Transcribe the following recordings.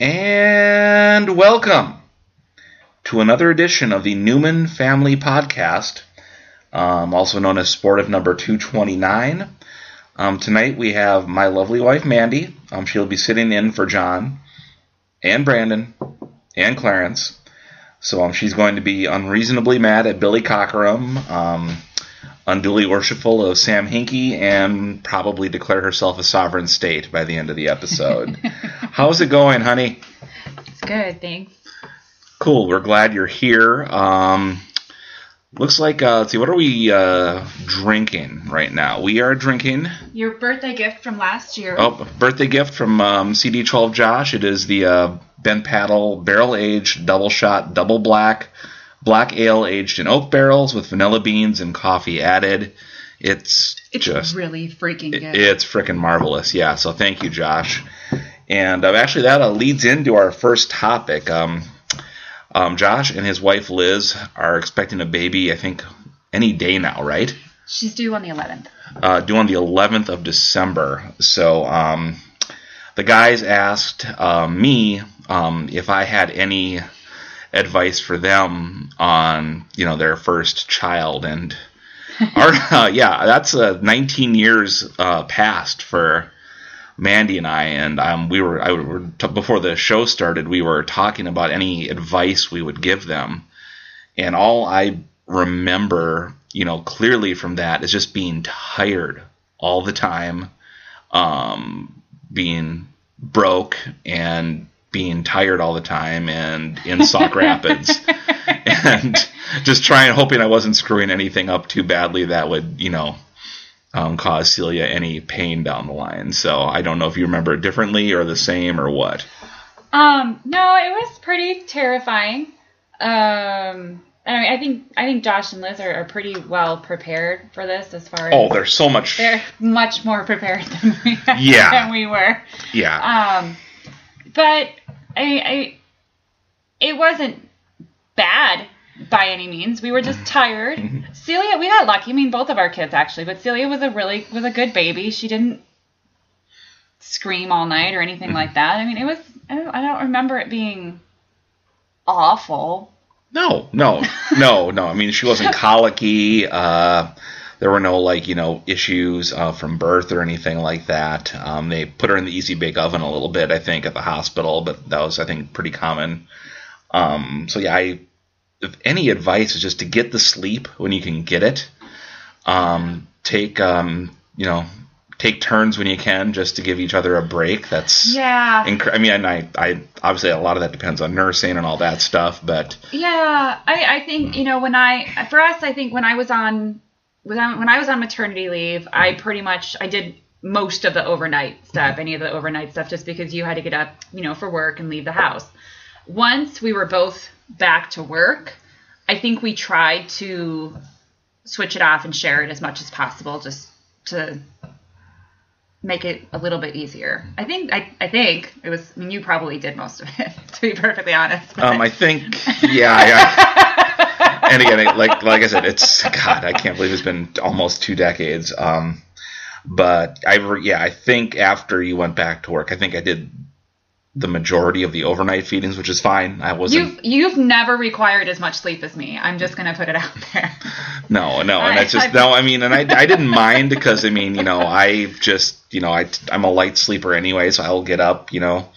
And welcome to another edition of the Newman Family Podcast, um, also known as Sportive Number 229. Um, tonight we have my lovely wife Mandy. Um, she'll be sitting in for John and Brandon and Clarence. So um, she's going to be unreasonably mad at Billy Cockerham, um, unduly worshipful of Sam Hinkie, and probably declare herself a sovereign state by the end of the episode. How's it going, honey? It's good, thanks. Cool. We're glad you're here. Um, looks like uh, let's see. What are we uh, drinking right now? We are drinking. Your birthday gift from last year. Oh, birthday gift from um, CD12 Josh. It is the uh, Bent Paddle barrel aged double shot double black black ale aged in oak barrels with vanilla beans and coffee added. It's, it's just really freaking good. It's freaking marvelous. Yeah. So thank you, Josh. And uh, actually, that uh, leads into our first topic. Um, um, Josh and his wife Liz are expecting a baby. I think any day now, right? She's due on the 11th. Uh, due on the 11th of December. So um, the guys asked uh, me um, if I had any advice for them on you know their first child. And our uh, yeah that's uh, 19 years uh, past for Mandy and I. And um, we were I were t- before the show started we were talking about any advice we would give them. And all I remember you know clearly from that is just being tired all the time um, being broke and being tired all the time and in Sauk Rapids and just trying hoping I wasn't screwing anything up too badly that would you know um, cause Celia any pain down the line. So I don't know if you remember it differently or the same or what. Um, no, it was pretty terrifying. Um, I mean, I think I think Josh and Liz are, are pretty well prepared for this as far as oh, they're so much. they're much more prepared than we Yeah. than we were. Yeah. Um, but I, I, it wasn't bad by any means. We were just tired. Celia, we got lucky. I mean, both of our kids actually, but Celia was a really was a good baby. She didn't scream all night or anything like that. I mean, it was. I don't, I don't remember it being awful. No, no, no, no. I mean, she wasn't colicky. Uh, there were no like you know issues uh, from birth or anything like that. Um, they put her in the easy bake oven a little bit, I think, at the hospital, but that was I think pretty common. Um, so yeah, I if any advice is just to get the sleep when you can get it. Um, take um, you know take turns when you can just to give each other a break. That's Yeah. Inc- I mean, and I, I obviously a lot of that depends on nursing and all that stuff, but Yeah, I, I think you know when I for us, I think when I was on when I, when I was on maternity leave, I pretty much I did most of the overnight stuff, any of the overnight stuff, just because you had to get up, you know, for work and leave the house. Once we were both back to work, I think we tried to switch it off and share it as much as possible, just to make it a little bit easier. I think I, I think it was. I mean, you probably did most of it, to be perfectly honest. um, I think yeah, yeah. and again, it- like like I said, it's God, I can't believe it's been almost two decades. Um, but I re- yeah, I think after you went back to work, I think I did the majority of the overnight feedings, which is fine. I wasn't. You've you've never required as much sleep as me. I'm just gonna put it out there. No, no, and I- that's just I- no. I mean, and I, I didn't mind because I mean, you know, I just you know I I'm a light sleeper anyway, so I'll get up, you know,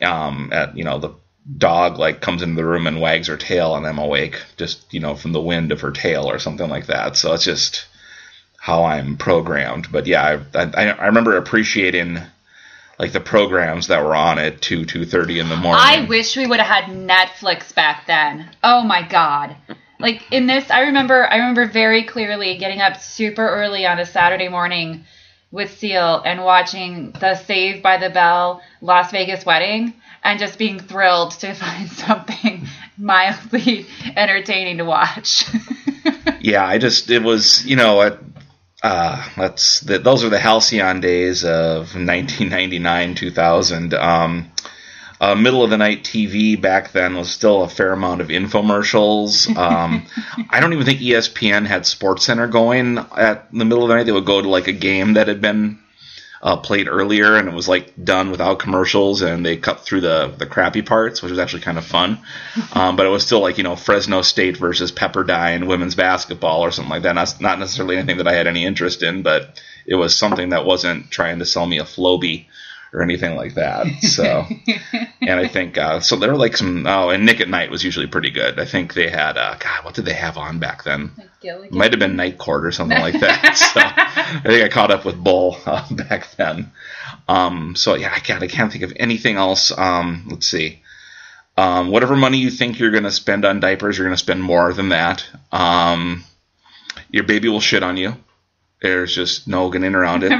um, at you know the dog like comes into the room and wags her tail, and I'm awake just you know from the wind of her tail or something like that. So it's just how I'm programmed. But yeah, I I, I remember appreciating like the programs that were on at two two thirty in the morning. I wish we would have had Netflix back then. Oh my god. Like in this I remember I remember very clearly getting up super early on a Saturday morning with Seal and watching the Saved by the Bell Las Vegas wedding and just being thrilled to find something mildly entertaining to watch. yeah, I just it was you know it, uh, that's the, those are the halcyon days of 1999 2000. Um, uh, middle of the night TV back then was still a fair amount of infomercials. Um, I don't even think ESPN had Sports Center going at the middle of the night. They would go to like a game that had been uh, played earlier, and it was like done without commercials, and they cut through the the crappy parts, which was actually kind of fun. Um, but it was still like you know Fresno State versus Pepperdine women's basketball or something like that. Not, not necessarily anything that I had any interest in, but it was something that wasn't trying to sell me a Flowbee or anything like that. So, and I think uh, so. There were like some. Oh, and Nick at Nite was usually pretty good. I think they had. Uh, God, what did they have on back then? Might have been Night Court or something like that. so I think I caught up with Bull uh, back then. Um, so yeah, I can't, I can't think of anything else. Um, let's see. Um, whatever money you think you're going to spend on diapers, you're going to spend more than that. Um, your baby will shit on you. There's just no getting around it.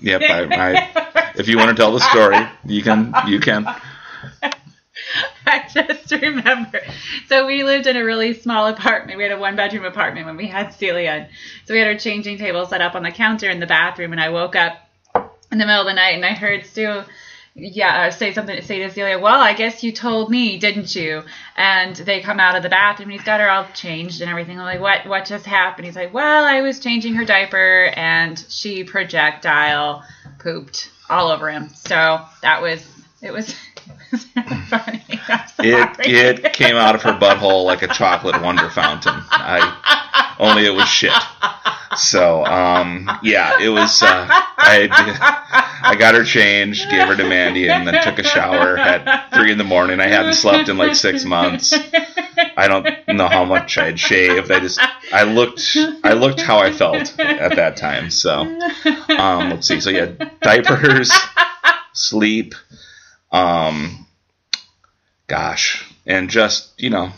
Yep. I, I, if you want to tell the story, you can. You can. I just remember. So we lived in a really small apartment. We had a one bedroom apartment when we had Celia. So we had our changing table set up on the counter in the bathroom, and I woke up in the middle of the night and I heard Stu, yeah, uh, say something. Say to Celia, "Well, I guess you told me, didn't you?" And they come out of the bathroom. and He's got her all changed and everything. I'm like, "What? What just happened?" He's like, "Well, I was changing her diaper and she projectile pooped all over him." So that was it was. It was funny. I'm It it came out of her butthole like a chocolate wonder fountain. I only it was shit. So um, yeah, it was. Uh, I I got her changed, gave her to Mandy, and then took a shower at three in the morning. I hadn't slept in like six months. I don't know how much I'd shaved. I just I looked I looked how I felt at that time. So um, let's see. So yeah, diapers, sleep, um, gosh, and just you know,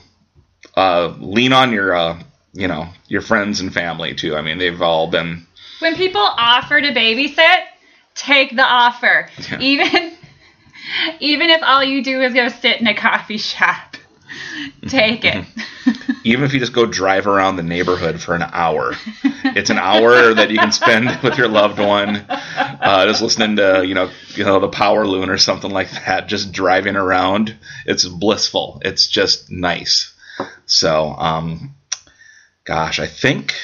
uh, lean on your uh, you know your friends and family too. I mean, they've all been When people offer to babysit, take the offer. Yeah. Even even if all you do is go sit in a coffee shop, take it. even if you just go drive around the neighborhood for an hour. It's an hour that you can spend with your loved one, uh, just listening to you know you know the Power Loon or something like that. Just driving around, it's blissful. It's just nice. So, um, gosh, I think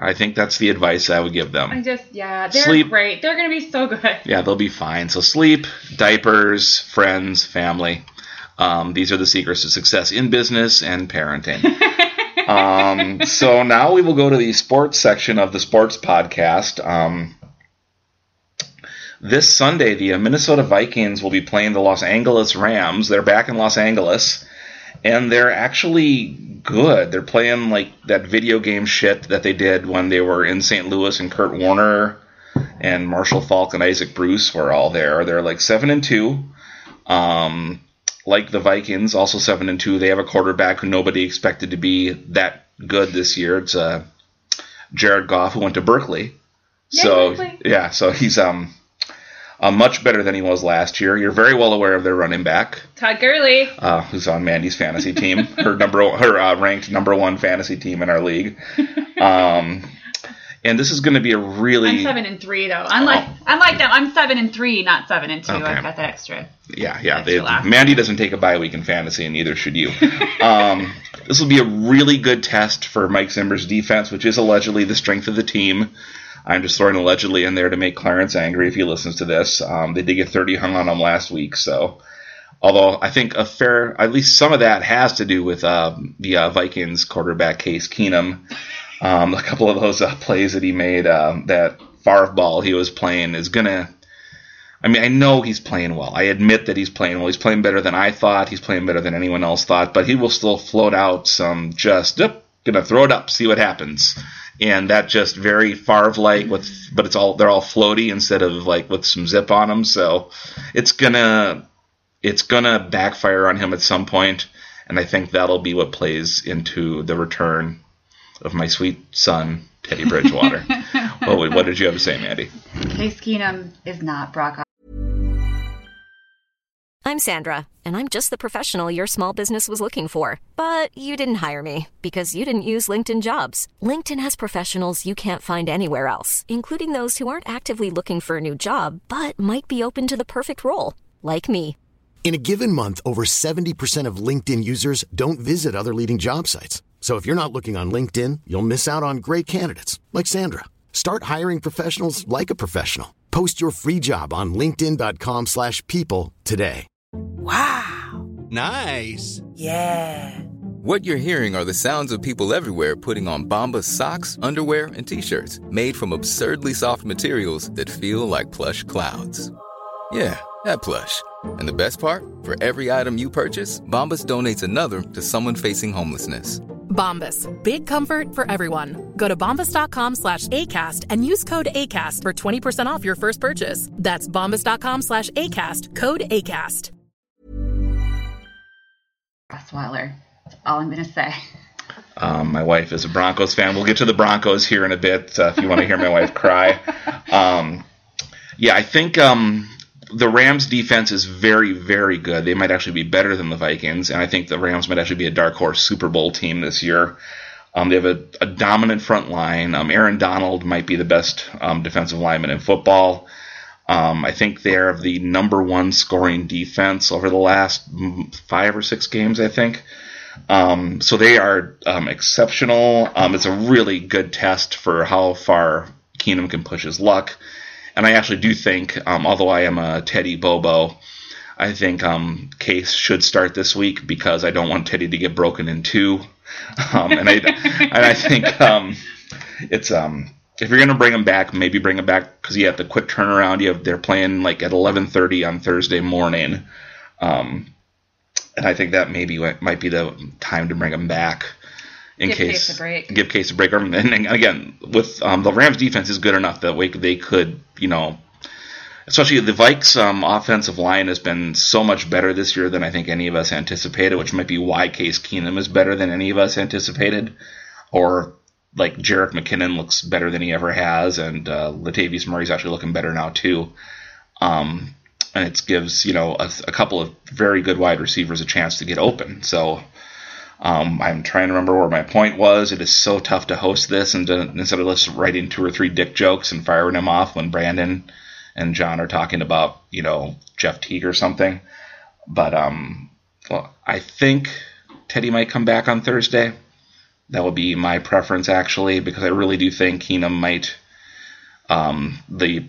I think that's the advice I would give them. I just yeah, they're Sleep. great. They're gonna be so good. Yeah, they'll be fine. So sleep, diapers, friends, family. Um, these are the secrets to success in business and parenting. um, so now we will go to the sports section of the sports podcast. Um, this Sunday, the Minnesota Vikings will be playing the Los Angeles Rams. They're back in Los Angeles, and they're actually good. They're playing like that video game shit that they did when they were in St. Louis and Kurt Warner and Marshall Faulk and Isaac Bruce were all there. They're like seven and two. Um, like the Vikings, also seven and two. They have a quarterback who nobody expected to be that good this year. It's uh, Jared Goff, who went to Berkeley. so Berkeley. yeah, so he's um uh, much better than he was last year. You're very well aware of their running back, Todd Gurley. uh, who's on Mandy's fantasy team, her number her uh, ranked number one fantasy team in our league. Um, and this is going to be a really I'm seven and three though. Unlike unlike them, I'm seven and three, not seven and two. Okay. I've got that extra. Yeah, yeah. Extra They. Mandy doesn't take a bye week in fantasy, and neither should you. um, this will be a really good test for Mike Zimmer's defense, which is allegedly the strength of the team. I'm just throwing allegedly in there to make Clarence angry if he listens to this. Um, they did get 30 hung on him last week, so although I think a fair, at least some of that has to do with uh, the uh, Vikings quarterback Case Keenum. Um, a couple of those uh, plays that he made, uh, that Favre ball he was playing is gonna. I mean, I know he's playing well. I admit that he's playing well. He's playing better than I thought. He's playing better than anyone else thought. But he will still float out some just, gonna throw it up, see what happens. And that just very Favre like with, but it's all they're all floaty instead of like with some zip on them. So it's gonna it's gonna backfire on him at some point, and I think that'll be what plays into the return of my sweet son Teddy Bridgewater. what, what did you have to say, Mandy? Case Keenum is not Brock. I'm Sandra, and I'm just the professional your small business was looking for. But you didn't hire me because you didn't use LinkedIn jobs. LinkedIn has professionals you can't find anywhere else, including those who aren't actively looking for a new job but might be open to the perfect role, like me. In a given month, over 70% of LinkedIn users don't visit other leading job sites. So if you're not looking on LinkedIn, you'll miss out on great candidates like Sandra. Start hiring professionals like a professional. Post your free job on linkedin.com/people slash people today. Wow. Nice. Yeah. What you're hearing are the sounds of people everywhere putting on Bombas socks, underwear, and t-shirts made from absurdly soft materials that feel like plush clouds. Yeah, that plush. And the best part? For every item you purchase, Bombas donates another to someone facing homelessness. Bombas. Big comfort for everyone. Go to bombas.com slash ACAST and use code ACAST for 20% off your first purchase. That's bombas.com slash ACAST. Code ACAST. Osweiler. That's all I'm going to say. Um, my wife is a Broncos fan. We'll get to the Broncos here in a bit uh, if you want to hear my wife cry. Um, yeah, I think um, the Rams defense is very, very good. They might actually be better than the Vikings, and I think the Rams might actually be a dark horse Super Bowl team this year. Um, they have a, a, dominant front line. Um, Aaron Donald might be the best um, defensive lineman in football. Um, I think they're the number one scoring defense over the last five or six games, I think. Um, so they are um, exceptional. it's a really good test for how far Keenum can push his luck. And I actually do think, um, although I am a Teddy Bobo, I think um, Case should start this week because I don't want Teddy to get broken in two. Um, and I and I think um, it's um, if you're gonna bring him back, maybe bring him back because you have the quick turnaround. You have they're playing like at 11:30 on Thursday morning, um, and I think that maybe might be the time to bring him back in give case, case a break. give Case a break. And, and again, with um, the Rams defense is good enough that way they could, you know, especially the Vikes um, offensive line has been so much better this year than I think any of us anticipated, which might be why Case Keenum is better than any of us anticipated, or like Jerick McKinnon looks better than he ever has, and uh, Latavius Murray's actually looking better now too. Um, and it gives you know a, a couple of very good wide receivers a chance to get open. So um, I'm trying to remember where my point was. It is so tough to host this and to, instead of just writing two or three dick jokes and firing them off when Brandon and John are talking about, you know, Jeff Teague or something. But um, well, I think Teddy might come back on Thursday. That would be my preference actually, because I really do think Keenum might, um, the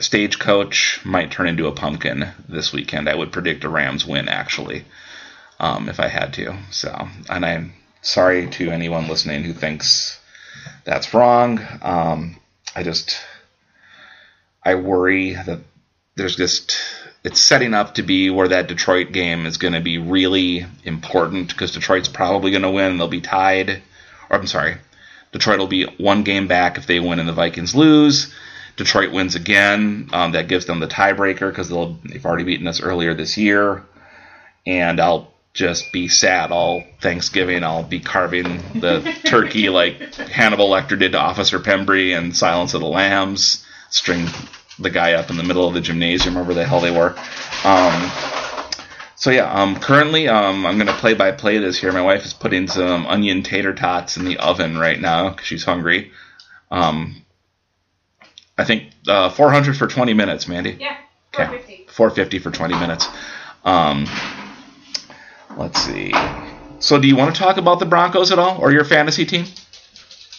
stagecoach might turn into a pumpkin this weekend. I would predict a Rams win actually um, if I had to. So, and I'm sorry to anyone listening who thinks that's wrong. Um, I just I worry that there's just it's setting up to be where that Detroit game is going to be really important because Detroit's probably going to win. They'll be tied, or I'm sorry, Detroit will be one game back if they win and the Vikings lose. Detroit wins again. Um, that gives them the tiebreaker because they've already beaten us earlier this year. And I'll just be sad all Thanksgiving. I'll be carving the turkey like Hannibal Lecter did to Officer Pembry and Silence of the Lambs. String the guy up in the middle of the gymnasium, wherever the hell they were. Um, so yeah, um, currently um, I'm gonna play by play this here. My wife is putting some onion tater tots in the oven right now because she's hungry. Um, I think uh, 400 for 20 minutes, Mandy. Yeah. 450. Okay. 450 for 20 minutes. Um, Let's see. So, do you want to talk about the Broncos at all, or your fantasy team?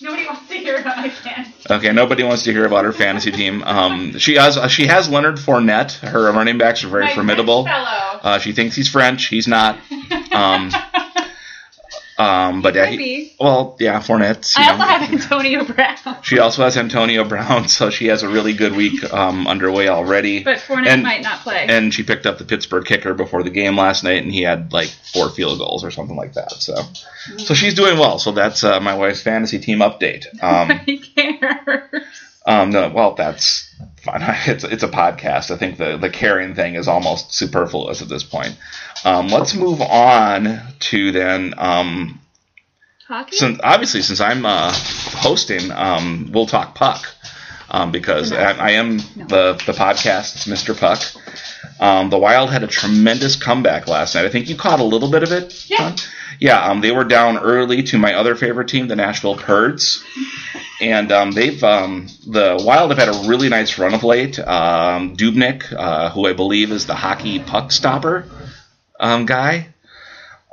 Nobody wants to hear about my fantasy. Okay, nobody wants to hear about her fantasy team. Um, she has uh, she has Leonard Fournette. Her running backs are very My formidable. Uh, she thinks he's French. He's not. Um, um, but yeah, he- well, yeah, Fournette. I also have Antonio Brown. She also has Antonio Brown, so she has a really good week um, underway already. But Fournette And- might not play. And she picked up the Pittsburgh kicker before the game last night, and he had like four field goals or something like that. So, so she's doing well. So that's uh, my wife's fantasy team update. Um, Nobody cares. um, no, well, that's. It's it's a podcast. I think the the caring thing is almost superfluous at this point. Um, let's move on to then. Um, Hockey? since obviously since I'm uh, hosting, um, we'll talk puck um, because I, I am the the podcast. Mr. Puck. Um, the Wild had a tremendous comeback last night. I think you caught a little bit of it. Yeah. Yeah. Um, they were down early to my other favorite team, the Nashville Preds, and um, they've um, the Wild have had a really nice run of late. Um, Dubnyk, uh, who I believe is the hockey puck stopper um, guy,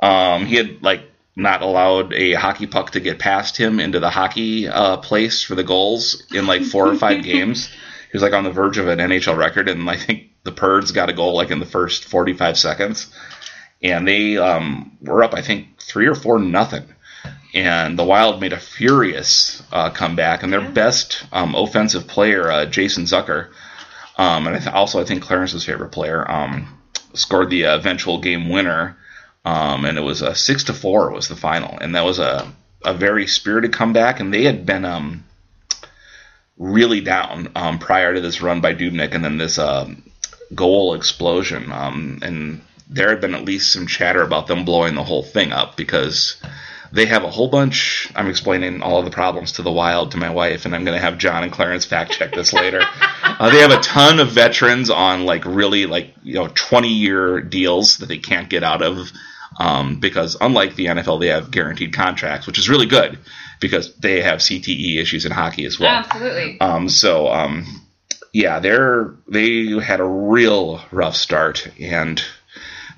um, he had like not allowed a hockey puck to get past him into the hockey uh, place for the goals in like four or five games. He was like on the verge of an NHL record, and I think the Preds got a goal like in the first 45 seconds, and they um, were up I think three or four nothing. And the Wild made a furious uh, comeback, and their best um, offensive player, uh, Jason Zucker, um, and I th- also I think Clarence's favorite player, um, scored the uh, eventual game winner, um, and it was a six to four was the final, and that was a a very spirited comeback, and they had been um, really down um, prior to this run by Dubnyk, and then this um, goal explosion, um, and there had been at least some chatter about them blowing the whole thing up because they have a whole bunch. I'm explaining all of the problems to the Wild to my wife, and I'm going to have John and Clarence fact check this later. uh, they have a ton of veterans on like really like you know 20 year deals that they can't get out of um, because unlike the NFL, they have guaranteed contracts, which is really good because they have CTE issues in hockey as well. Absolutely. Um, so um, yeah, they're they had a real rough start, and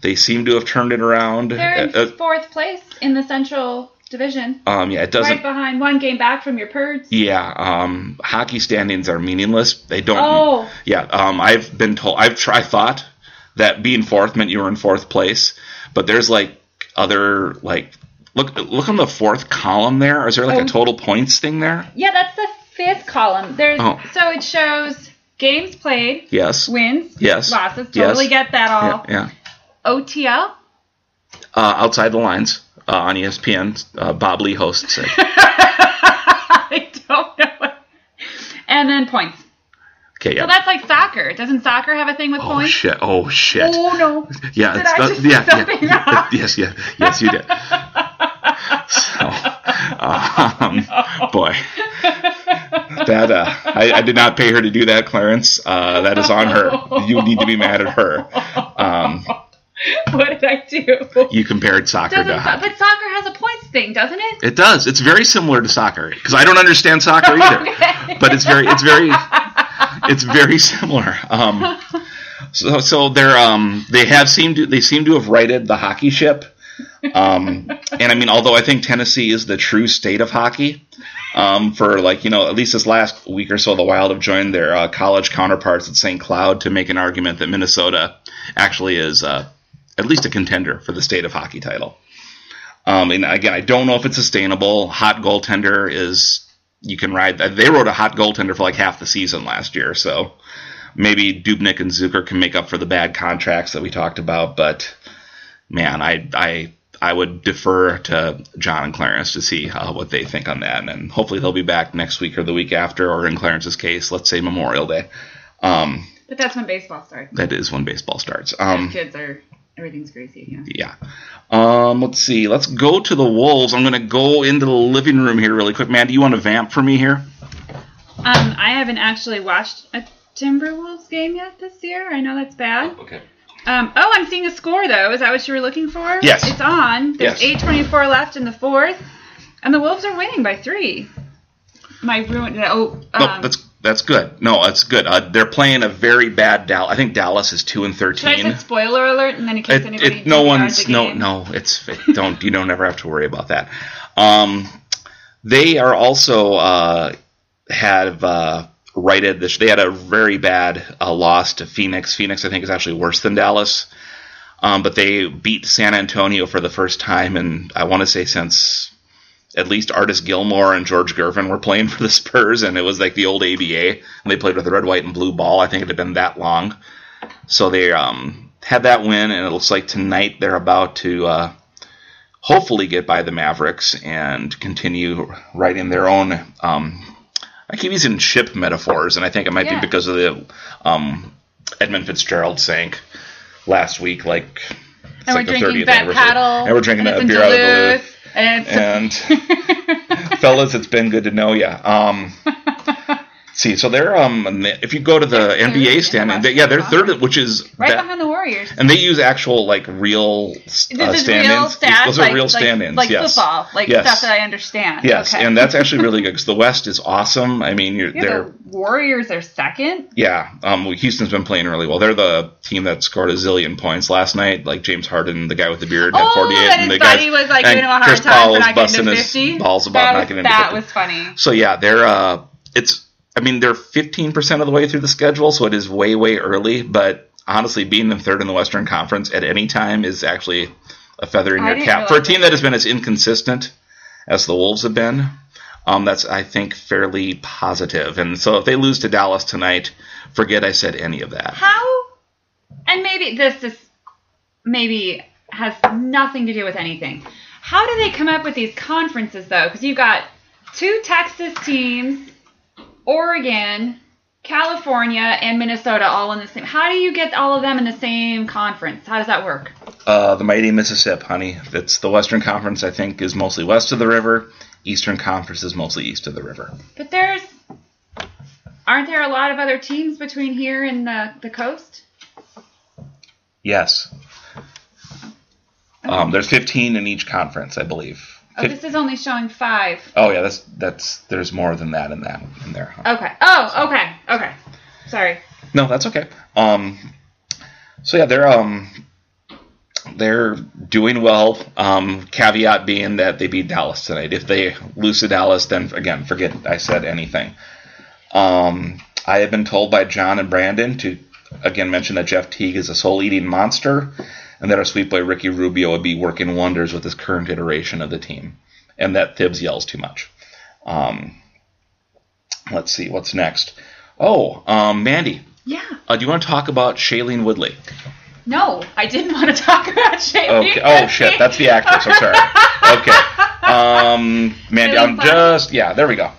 they seem to have turned it around. They're in Uh, fourth place in the Central Division. um, yeah, it doesn't. Right behind one game back from your Preds. Yeah, um, hockey standings are meaningless. They don't. Oh. Yeah, um, I've been told. I've tried. I thought that being fourth meant you were in fourth place, but there's like other like look look on the fourth column there. Is there like Oh. a total points thing there? Yeah, that's the fifth column. There's Oh. so it shows games played, Yes. wins, Yes. losses. Yes. Totally get that all. Yeah. yeah. OTL. Uh, outside the lines uh, on ESPN, uh, Bob Ley hosts it. I don't know. And then points. Okay, yeah. So that's like soccer. Doesn't soccer have a thing with points? oh points? shit! Oh shit! Oh no. Yeah, Did it's I not- just yeah, do something yeah, wrong? yes, yeah, yes, you did. So, um, boy, that uh, I, I did not pay her to do that, Clarence. Uh, that is on her. You need to be mad at her. What did I do? you compared soccer Doesn't to hockey. but soccer has a points thing, doesn't it? It does. It's very similar to soccer because I don't understand soccer either. Okay. But it's very, it's very, it's very similar. Um, so, so they're, um, they have seemed to, they seem to have righted the hockey ship. Um, and I mean, although I think Tennessee is the true state of hockey, um, for like you know, at least this last week or so, the Wild have joined their uh, college counterparts at St. Cloud to make an argument that Minnesota actually is uh, at least a contender for the state of hockey title. Um, and again, I don't know if it's sustainable. Hot goaltender is you can ride. They rode a hot goaltender for like half the season last year, so maybe Dubnyk and Zucker can make up for the bad contracts that we talked about. But man, I I I would defer to John and Clarence to see uh, what they think on that, and hopefully they'll be back next week or the week after, or in Clarence's case, let's say Memorial Day. Um, But that's when baseball starts. that is when baseball starts. Um, Kids are everything's crazy. Yeah. yeah. Um, let's see. Let's go to the Wolves. I'm going to go into the living room here really quick. Man, do you want to vamp for me here? Um, I haven't actually watched a Timberwolves game yet this year. I know that's bad. Okay. Um, oh, I'm seeing a score though. Is that what you were looking for? Yes. It's on. There's Yes. 8:24 left in the fourth, and the Wolves are winning by three. My ruin. Oh, um, no, that's that's good. No, that's good. Uh, they're playing a very bad Dallas. I think Dallas is two and thirteen. should I spoiler alert and then in case It, anybody it, no one's no game? no. It's it, don't you don't ever have to worry about that. Um, they are also uh, have uh, righted this. They had a very bad uh, loss to Phoenix. Phoenix, I think, is actually worse than Dallas. Um, but they beat San Antonio for the first time, and I want to say since at least Artis Gilmore and George Gervin were playing for the Spurs, and it was like the old ABA, and they played with the red, white, and blue ball. I think it had been that long. So they um, had that win, and it looks like tonight they're about to uh, hopefully get by the Mavericks and continue writing their own. Um, I keep using ship metaphors, and I think it might Yeah. be because of the um, Edmund Fitzgerald sank last week, like. And like we're the drinking 30th Vet anniversary. Paddle. And we're drinking and in beer out of Duluth. And fellas, it's been good to know you. Um, see, so they're um, if you go to the They're NBA standing, they, yeah, they're third, which is right that- behind the Warriors. and they use actual like real uh, This is real stand-ins. stats, Those like, are real like- stand-ins. like yes. football, like yes. stuff that I understand. Yes, okay. and that's actually really good because the West is awesome. I mean, you're yeah, they're the Warriors are second. yeah. Um, Houston's been playing really well. They're the team that scored a zillion points last night. Like James Harden, the guy with the beard, had Oh, 48, and and the guy was like giving him a hard Chris time Paul for not busting his 50. balls about that was, into That 50. was funny. So yeah, they're uh, it's. I mean, they're 15% of the way through the schedule, so it is way, way early. But honestly, being in third in the Western Conference at any time is actually a feather in I your cap for a team that. has been as inconsistent as the Wolves have been. Um, that's I think fairly positive. And so if they lose to Dallas tonight, forget I said any of that. How? And maybe this is maybe has nothing to do with anything. How do they come up with these conferences though? Because you've got two Texas teams, Oregon, California, and Minnesota all in the same. How do you get all of them in the same conference? How does that work? Uh, the mighty Mississippi, honey. It's the Western Conference. I think is mostly west of the river. Eastern Conference is mostly east of the river. But there's aren't there a lot of other teams between here and the the coast? Yes. Um, there's 15 in each conference, I believe. Oh, this is only showing five. oh yeah, that's that's there's more than that in that in there. huh? Okay. Oh, okay. Okay. Sorry. No, that's okay. Um, so yeah, they're um, they're doing well. Um, caveat being that they beat Dallas tonight. If they lose to Dallas, then again, forget I said anything. Um, I have been told by John and Brandon to again mention that Jeff Teague is a soul-eating monster, and that our sweet boy Ricky Rubio would be working wonders with this current iteration of the team, and that Thibs yells too much. Um, let's see what's next. Oh, um, Mandy, Yeah. uh, do you want to talk about Shailene Woodley? No, I didn't want to talk about Shailene. Okay. Oh shit, that's the actress. I'm sorry. Okay. Um, Mandy, Really I'm funny. just yeah. There we go.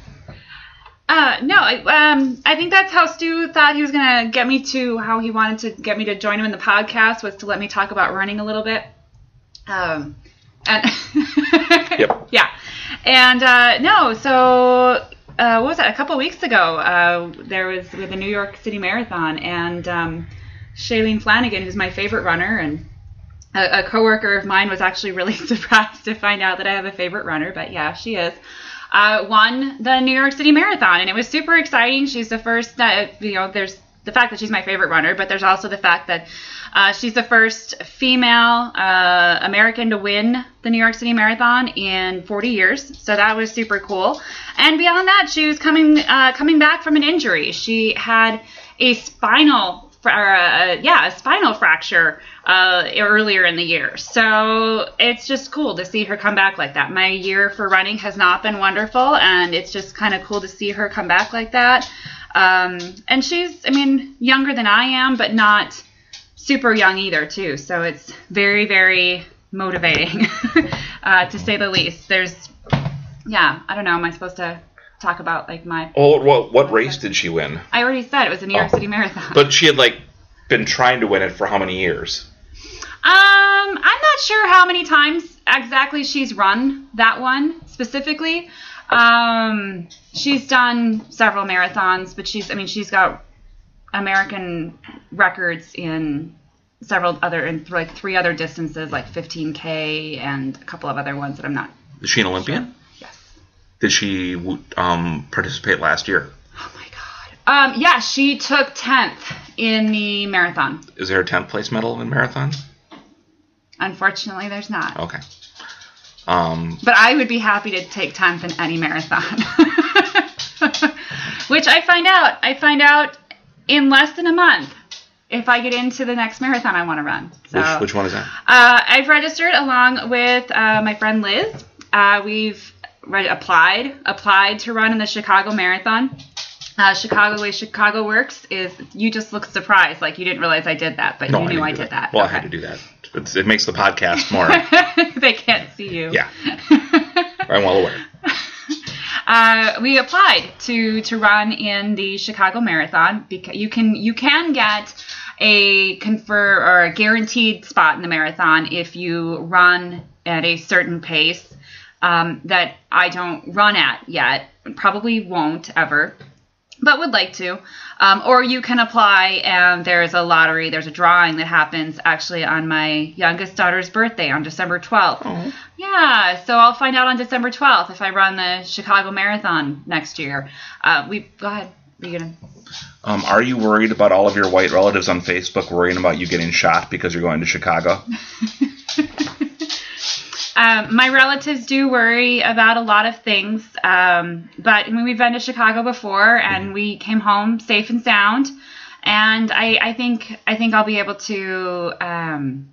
Uh, no, I, um, I think that's how Stu thought he was gonna get me to how he wanted to get me to join him in the podcast was to let me talk about running a little bit. Um, and Yep. yeah, and uh, no, so uh, what was that? A couple weeks ago, uh, there was with the New York City Marathon, and um, Shalane Flanagan, who's my favorite runner, and a, a coworker of mine was actually really surprised to find out that I have a favorite runner, but yeah, she is. Uh, won the New York City Marathon, and it was super exciting. She's the first, uh, you know, there's the fact that she's my favorite runner, but there's also the fact that uh, she's the first female uh, American to win the New York City Marathon in 40 years. So that was super cool. And beyond that, she was coming uh, coming back from an injury. She had a spinal, fra- uh, yeah, a spinal fracture uh, earlier in the year. So it's just cool to see her come back like that. My year for running has not been wonderful, and it's just kind of cool to see her come back like that. Um, and she's, I mean, younger than I am, but not super young either, too. So it's very, very motivating, uh, to say the least. There's, yeah, I don't know. Am I supposed to talk about like my? Oh, what what race did she win? I already said it was the New York Oh. City Marathon. But she had like been trying to win it for how many years? Um, I'm not sure how many times exactly she's run that one specifically. Um, she's done several marathons, but she's, I mean, she's got American records in several other, in like three other distances, like 15K and a couple of other ones that I'm not. Is she an Olympian? Yes. Did she um, participate last year? Oh my God. Um, yeah, she took 10th in the marathon. Is there a 10th place medal in marathon? Unfortunately, there's not. Okay. Um, But I would be happy to take 10th in any marathon. which I find out. I find out in less than a month if I get into the next marathon I want to run. So Which, which one is that? uh, I've registered along with uh, my friend Liz. Uh, we've re- applied applied to run in the Chicago Marathon. Uh, Chicago way Chicago works is you just look surprised like you didn't realize I did that, but No, you knew I did that. Well, I had to do that. It's, it makes the podcast more. they can't see you. yeah, I'm well aware. uh, we applied to to run in the Chicago Marathon because you can you can get a confer or a guaranteed spot in the marathon if you run at a certain pace um, that I don't run at yet, probably won't ever, but would like to. Um, or you can apply and there's a lottery, there's a drawing that happens actually on my youngest daughter's birthday on December 12th. Yeah, so I'll find out on December 12th if I run the Chicago Marathon next year. Uh, we go ahead. Are you gonna? Um, are you worried about all of your white relatives on Facebook worrying about you getting shot because you're going to Chicago? Um, my relatives do worry about a lot of things, um, but I mean, we've been to Chicago before, and we came home safe and sound. And I, I think I think I'll be able to um,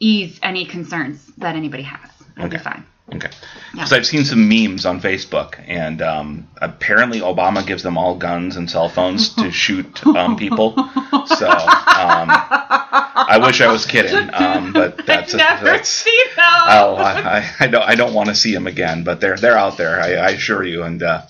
ease any concerns that anybody has. I'll be Okay. fine. Okay. Because I've seen some memes on Facebook, and um, apparently Obama gives them all guns and cell phones to shoot um, people. So um, I wish I was kidding, um, but that's I've never that's. seen those. Oh, I, I, I don't I don't want to see them again, but they're they're out there. I, I assure you, and uh,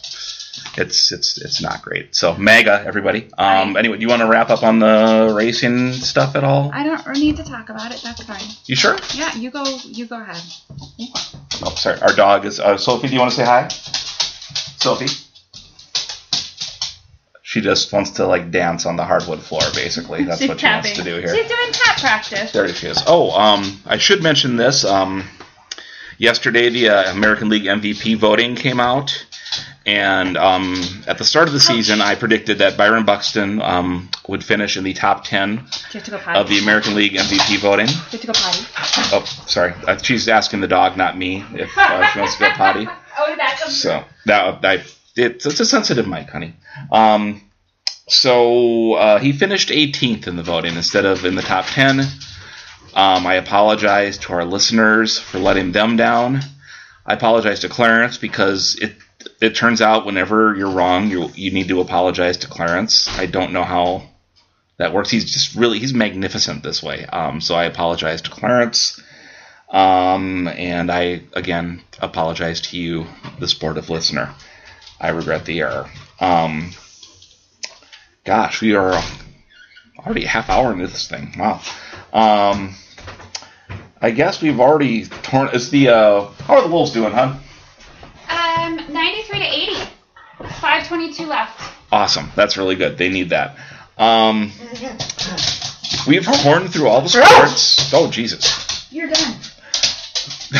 it's it's it's not great. So MAGA, everybody. Um, anyway, do you want to wrap up on the racing stuff at all? I don't need to talk about it. That's fine. You sure? Yeah, you go. You go ahead. Oh, sorry. Our dog is. Uh, Sophie, do you want to say hi? Sophie. She just wants to like dance on the hardwood floor. Basically, that's She's what she wants to do here. She's doing tap practice. There she is. Oh, um, I should mention this. Um, yesterday, the uh, American League MVP voting came out, and um, at the start of the season, I predicted that Byron Buxton um, would finish in the top ten Do you have to of the American League MVP voting. Do you have to go potty? Oh, sorry. Uh, she's asking the dog, not me, if uh, she wants to go potty. Oh, that comes. So that I it's, it's a sensitive mic, honey. Um, so uh, he finished 18th in the voting instead of in the top 10. Um, I apologize to our listeners for letting them down. I apologize to Clarence because it it turns out whenever you're wrong, you you need to apologize to Clarence. I don't know how that works. He's just really he's magnificent this way. Um, so I apologize to Clarence. Um, and I again apologize to you, the sportive listener. I regret the error. Um, gosh, we are already a half hour into this thing. Wow. Um, I guess we've already torn. Is the uh, how are the Wolves doing, huh? Um, 93 to 80. 522 left. Awesome. That's really good. They need that. Um, we've torn through all the sports. Oh Jesus. You're done.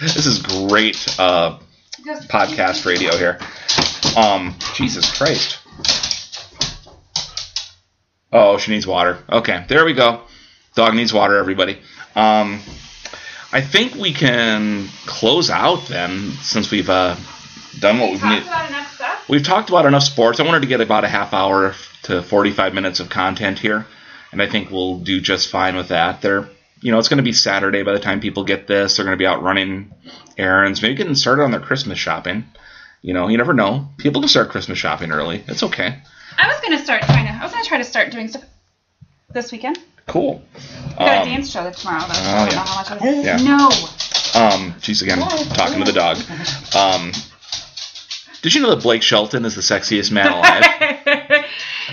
this is great uh, podcast radio here. Um, Jesus Christ. Oh, she needs water. Okay, there we go. Dog needs water, everybody. Um, I think we can close out then, since we've uh, done what we've Talked about enough stuff. We've talked about enough sports. I wanted to get about a half hour to 45 minutes of content here, and I think we'll do just fine with that. They're, you know, it's going to be Saturday by the time people get this. They're going to be out running errands, maybe getting started on their Christmas shopping. You know, you never know. People can start Christmas shopping early. It's okay. I was gonna start trying to. I was gonna try to start doing stuff this weekend. Cool. We got Um, a dance show tomorrow. Though. oh, I don't yeah. know how much I was. Yeah. No. Um, she's again talking to the dog. Um, did you know that Blake Shelton is the sexiest man alive?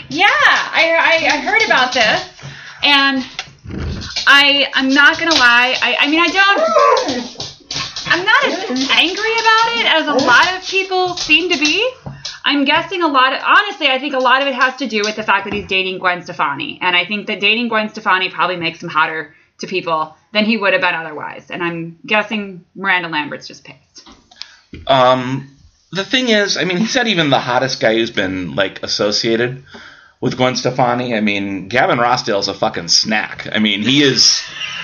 yeah, I, I I heard about this, and I I'm not gonna lie. I I mean I don't. I'm not as angry about it as a lot of people seem to be. I'm guessing a lot of honestly, I think a lot of it has to do with the fact that he's dating Gwen Stefani, and I think that dating Gwen Stefani probably makes him hotter to people than he would have been otherwise. And I'm guessing Miranda Lambert's just pissed. Um, the thing is, I mean, he's not even the hottest guy who's been like associated with Gwen Stefani. I mean, Gavin Rossdale's a fucking snack. I mean, he is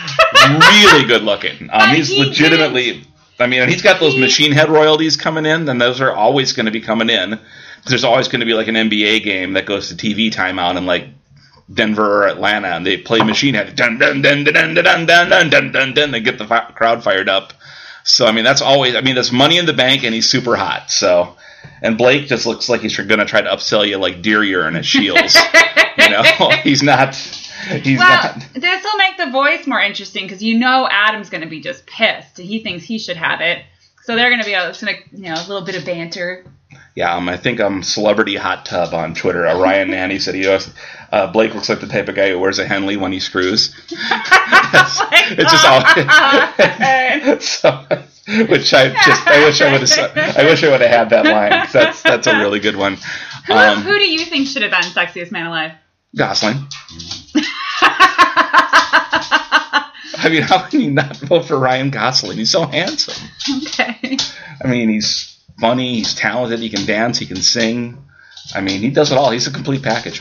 really good looking. Um, he's he legitimately. I mean, and he's got those machine head royalties coming in, and those are always going to be coming in. there's always going to be like an NBA game that goes to TV timeout and like Denver or Atlanta, and they play Machine Head, dun dun dun dun dun dun dun dun dun dun dun. They get the fi- crowd fired up. So I mean, that's always. I mean, that's money in the bank, and he's super hot. So, and Blake just looks like he's going to try to upsell you like deer urine at Scheels. you know, he's not. He's well, not. this will make the voice more interesting because you know Adam's going to be just pissed. He thinks he should have it. So they're going to be a, it's gonna, you know, a little bit of banter. Yeah, um, I think I'm celebrity hot tub on Twitter. Uh, Ryan Nanny said he goes, uh, Blake looks like the type of guy who wears a Henley when he screws. it's, it's just all. so, which I just I wish I would have I wish I would have had that line. that's that's a really good one. Who, Um, who do you think should have been Sexiest Man Alive? Gosling. I mean, how can you not vote for Ryan Gosling? He's so handsome. Okay. I mean, he's funny, he's talented, he can dance, he can sing. I mean, he does it all. He's a complete package.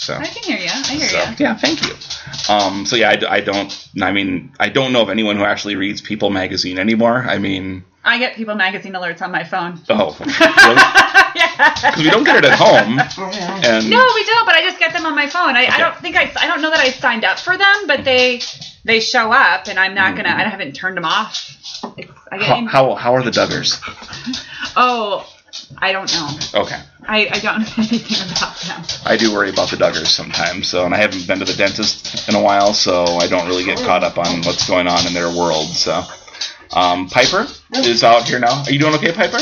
So. I can hear you. I hear So, you. yeah, thank you. Um, so yeah, I, I don't. I mean, I don't know of anyone who actually reads People magazine anymore. I mean, I get People magazine alerts on my phone. oh, because we don't get it at home. And No, we don't. But I just get them on my phone. I, I don't think I. I don't know that I signed up for them, but they they show up, and I'm not gonna. Mm. I haven't turned them off. I get how, how how are the Duggars? Oh, I don't know. Okay. I, I don't know anything about them. I do worry about the Duggars sometimes. So, and I haven't been to the dentist in a while, so I don't really get caught up on what's going on in their world. So, um, Piper is out here now. Are you doing okay, Piper?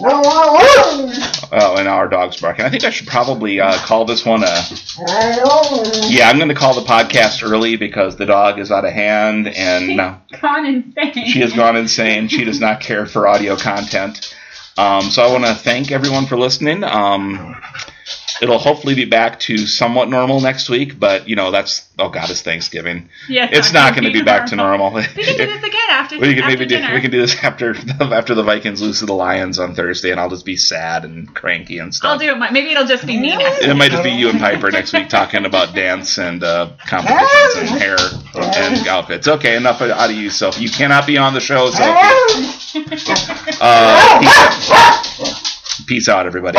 Oh, and our dog's barking. I think I should probably uh, call this one a. Yeah, I'm going to call the podcast early because the dog is out of hand and now Gone insane. she has gone insane. She does not care for audio content. Um, so I want to thank everyone for listening. Um, it'll hopefully be back to somewhat normal next week, but you know that's oh god, it's Thanksgiving. Yeah, it's not going to be back to normal. We can do this again after. We can after maybe do, dinner. we can do this after after the Vikings lose to the Lions on Thursday, and I'll just be sad and cranky and stuff. I'll do it. Maybe it'll just be me next. It might just be you and Piper next week talking about dance and uh, competitions and hair and outfits. Okay, enough out of you, Sophie. You cannot be on the show, Sophie. Uh, peace, out. peace out, everybody.